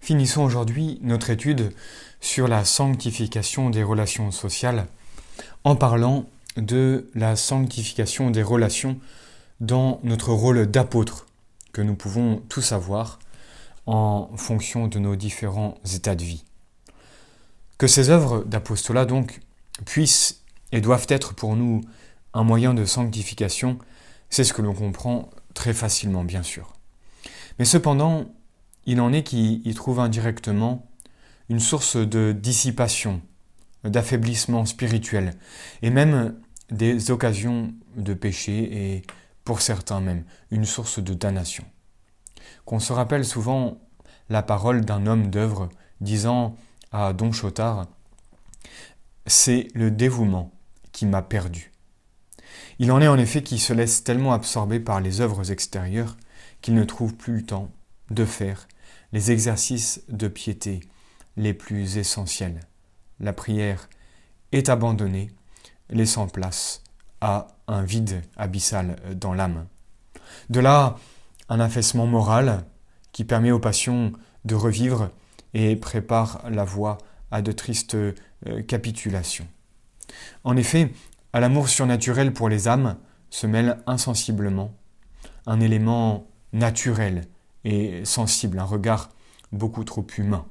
Finissons aujourd'hui notre étude sur la sanctification des relations sociales en parlant de la sanctification des relations dans notre rôle d'apôtre que nous pouvons tous avoir en fonction de nos différents états de vie. Que ces œuvres d'apostolat donc puissent et doivent être pour nous un moyen de sanctification, c'est ce que l'on comprend très facilement bien sûr. Mais cependant, il en est qui y trouvent indirectement une source de dissipation, d'affaiblissement spirituel, et même des occasions de péché, et pour certains même une source de damnation. Qu'on se rappelle souvent la parole d'un homme d'œuvre disant à Don Chotard C'est le dévouement qui m'a perdu. Il en est en effet qui se laisse tellement absorber par les œuvres extérieures qu'il ne trouve plus le temps de faire les exercices de piété les plus essentiels. La prière est abandonnée, laissant place à un vide abyssal dans l'âme. De là, un affaissement moral qui permet aux passions de revivre et prépare la voie à de tristes euh, capitulations. En effet, à l'amour surnaturel pour les âmes se mêle insensiblement un élément naturel et sensible, un regard beaucoup trop humain.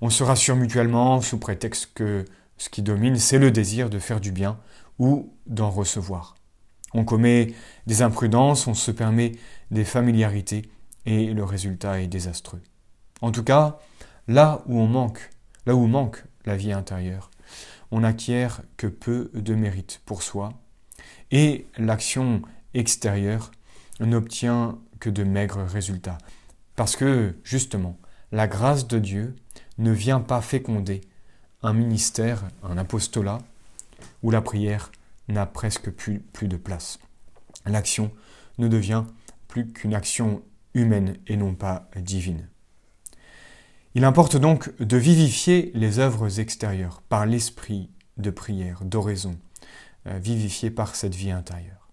On se rassure mutuellement sous prétexte que ce qui domine, c'est le désir de faire du bien ou d'en recevoir. On commet des imprudences, on se permet des familiarités et le résultat est désastreux. En tout cas, là où on manque, là où manque la vie intérieure, on n'acquiert que peu de mérite pour soi et l'action extérieure n'obtient que de maigres résultats. Parce que, justement, la grâce de Dieu ne vient pas féconder un ministère, un apostolat, où la prière n'a presque plus, de place. L'action ne devient plus qu'une action humaine et non pas divine. Il importe donc de vivifier les œuvres extérieures par l'esprit de prière, d'oraison, euh, vivifié par cette vie intérieure.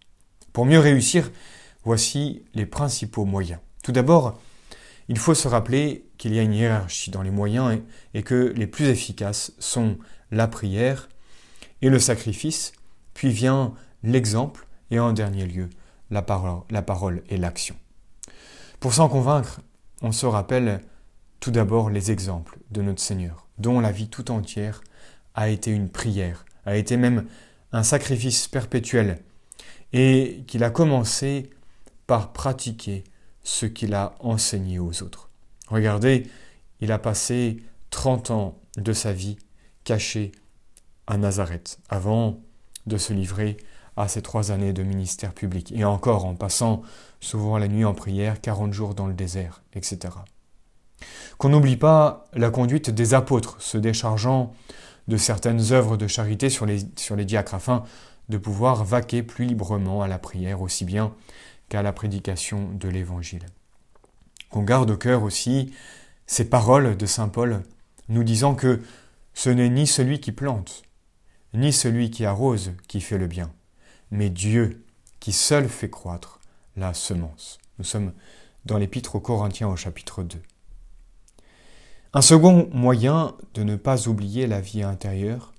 Pour mieux réussir, voici les principaux moyens. Tout d'abord, il faut se rappeler qu'il y a une hiérarchie dans les moyens et, que les plus efficaces sont la prière et le sacrifice, puis vient l'exemple et en dernier lieu la parole, la parole et l'action. Pour s'en convaincre, on se rappelle tout d'abord les exemples de notre Seigneur, dont la vie tout entière a été une prière, a été même un sacrifice perpétuel, et qu'il a commencé par pratiquer ce qu'il a enseigné aux autres. Regardez, il a passé 30 ans de sa vie caché à Nazareth, avant de se livrer à ces trois années de ministère public, et encore en passant souvent la nuit en prière, 40 jours dans le désert, etc. Qu'on n'oublie pas la conduite des apôtres, se déchargeant de certaines œuvres de charité sur les, sur les diacres, afin de pouvoir vaquer plus librement à la prière, aussi bien qu'à la prédication de l'Évangile. Qu'on garde au cœur aussi ces paroles de Saint Paul, nous disant que ce n'est ni celui qui plante, ni celui qui arrose qui fait le bien, mais Dieu qui seul fait croître la semence. Nous sommes dans l'épître aux Corinthiens au chapitre 2. Un second moyen de ne pas oublier la vie intérieure,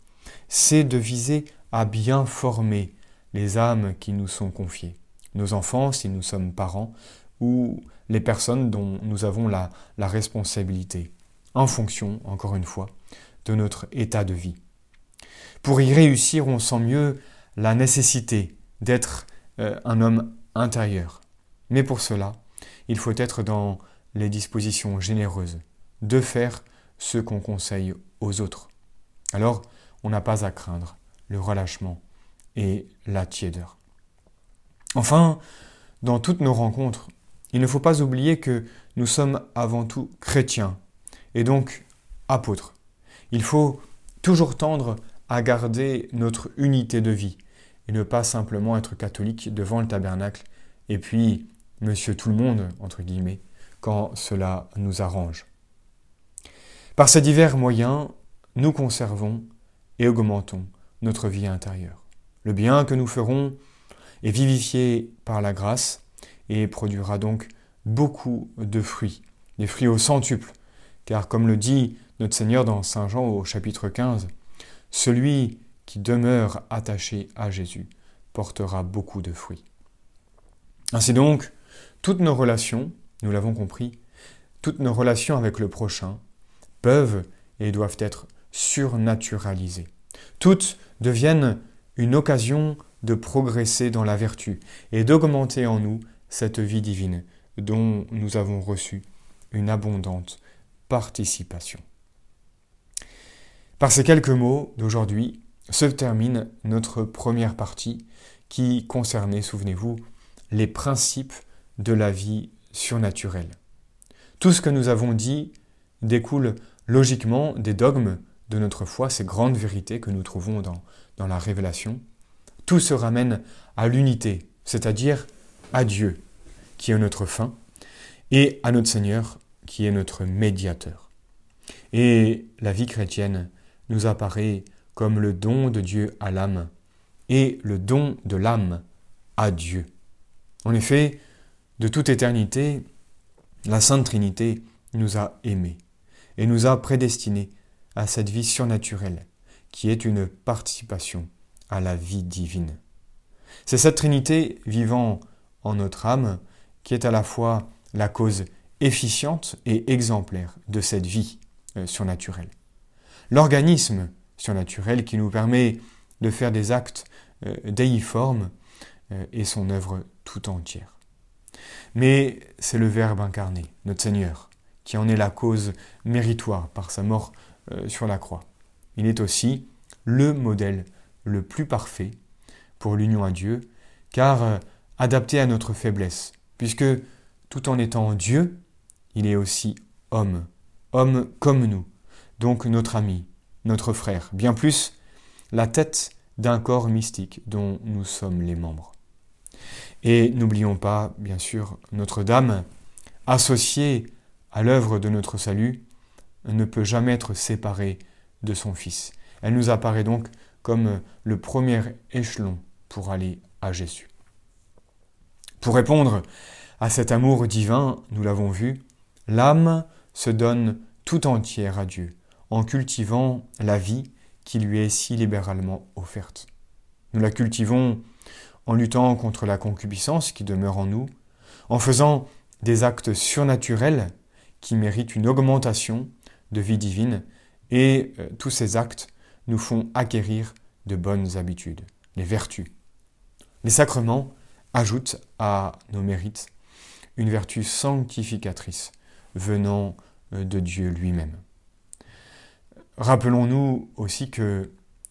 c'est de viser à bien former les âmes qui nous sont confiées, nos enfants si nous sommes parents, ou les personnes dont nous avons la, responsabilité, en fonction, encore une fois, de notre état de vie. Pour y réussir, on sent mieux la nécessité d'être euh, un homme intérieur. Mais pour cela, il faut être dans les dispositions généreuses, de faire ce qu'on conseille aux autres. Alors, on n'a pas à craindre le relâchement et la tiédeur. Enfin, dans toutes nos rencontres, il ne faut pas oublier que nous sommes avant tout chrétiens et donc apôtres. Il faut toujours tendre à garder notre unité de vie et ne pas simplement être catholique devant le tabernacle et puis monsieur tout le monde, entre guillemets, quand cela nous arrange. Par ces divers moyens, nous conservons et augmentons notre vie intérieure. Le bien que nous ferons est vivifié par la grâce et produira donc beaucoup de fruits, des fruits au centuple, car comme le dit notre Seigneur dans Saint Jean au chapitre 15, celui qui demeure attaché à Jésus portera beaucoup de fruits. Ainsi donc, toutes nos relations, nous l'avons compris, toutes nos relations avec le prochain peuvent et doivent être surnaturalisées. Toutes deviennent une occasion de progresser dans la vertu et d'augmenter en nous cette vie divine dont nous avons reçu une abondante participation. Par ces quelques mots d'aujourd'hui se termine notre première partie qui concernait, souvenez-vous, les principes de la vie surnaturelle. Tout ce que nous avons dit découle logiquement des dogmes de notre foi, ces grandes vérités que nous trouvons dans, la révélation. Tout se ramène à l'unité, c'est-à-dire à Dieu, qui est notre fin, et à notre Seigneur, qui est notre médiateur. Et la vie chrétienne nous apparaît comme le don de Dieu à l'âme et le don de l'âme à Dieu. En effet, de toute éternité, la Sainte Trinité nous a aimés et nous a prédestinés à cette vie surnaturelle qui est une participation à la vie divine. C'est cette Trinité vivant en notre âme qui est à la fois la cause efficiente et exemplaire de cette vie euh, surnaturelle. L'organisme surnaturel qui nous permet de faire des actes euh, déiformes euh, et son œuvre tout entière. Mais c'est le Verbe incarné, notre Seigneur, qui en est la cause méritoire par sa mort sur la croix. Il est aussi le modèle le plus parfait pour l'union à Dieu, car adapté à notre faiblesse, puisque tout en étant Dieu, il est aussi homme, homme comme nous, donc notre ami, notre frère, bien plus la tête d'un corps mystique dont nous sommes les membres. Et n'oublions pas, bien sûr, Notre-Dame, associée à l'œuvre de notre salut, ne peut jamais être séparée de son Fils. Elle nous apparaît donc comme le premier échelon pour aller à Jésus. Pour répondre à cet amour divin, nous l'avons vu, l'âme se donne tout entière à Dieu, en cultivant la vie qui lui est si libéralement offerte. Nous la cultivons en luttant contre la concupiscence qui demeure en nous, en faisant des actes surnaturels qui méritent une augmentation de vie divine, et euh, tous ces actes nous font acquérir de bonnes habitudes, les vertus. Les sacrements ajoutent à nos mérites une vertu sanctificatrice venant euh, de Dieu lui-même. Rappelons-nous aussi que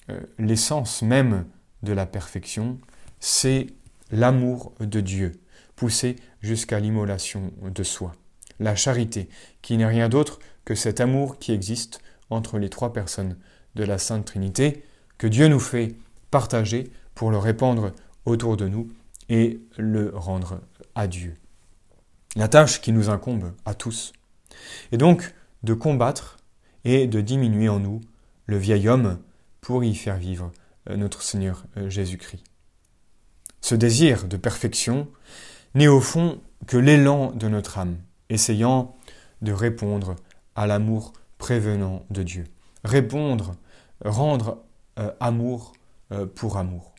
euh, l'essence même de la perfection, c'est l'amour de Dieu, poussé jusqu'à l'immolation de soi. La charité, qui n'est rien d'autre que cet amour qui existe entre les trois personnes de la Sainte Trinité, que Dieu nous fait partager pour le répandre autour de nous et le rendre à Dieu. La tâche qui nous incombe à tous est donc de combattre et de diminuer en nous le vieil homme pour y faire vivre euh, notre Seigneur euh, Jésus-Christ. Ce désir de perfection n'est au fond que l'élan de notre âme, essayant de répondre à l'amour prévenant de Dieu. Répondre, rendre euh, amour pour amour.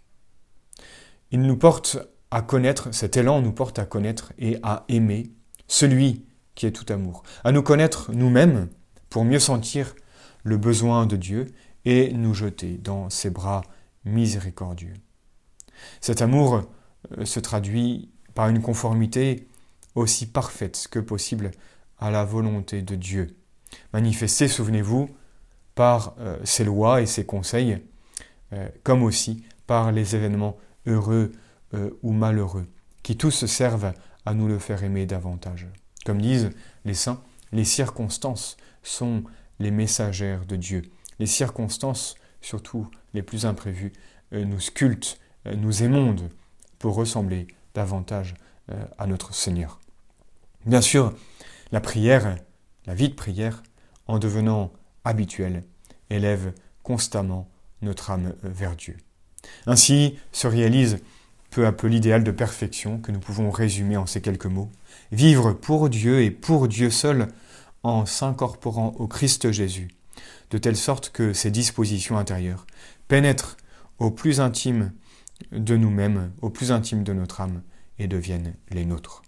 Il nous porte à connaître, cet élan nous porte à connaître et à aimer celui qui est tout amour, à nous connaître nous-mêmes pour mieux sentir le besoin de Dieu et nous jeter dans ses bras miséricordieux. Cet amour euh, se traduit par une conformité aussi parfaite que possible à la volonté de Dieu, manifestée, souvenez-vous, par euh, ses lois et ses conseils, euh, comme aussi par les événements heureux ou malheureux, qui tous servent à nous le faire aimer davantage. Comme disent les saints, les circonstances sont les messagères de Dieu. Les circonstances, surtout les plus imprévues, euh, nous sculptent, euh, nous émondent pour ressembler davantage euh, à notre Seigneur. Bien sûr, la prière, la vie de prière, en devenant habituelle, élève constamment notre âme vers Dieu. Ainsi se réalise peu à peu l'idéal de perfection que nous pouvons résumer en ces quelques mots. Vivre pour Dieu et pour Dieu seul en s'incorporant au Christ Jésus, de telle sorte que ces dispositions intérieures pénètrent au plus intime de nous-mêmes, au plus intime de notre âme, et deviennent les nôtres.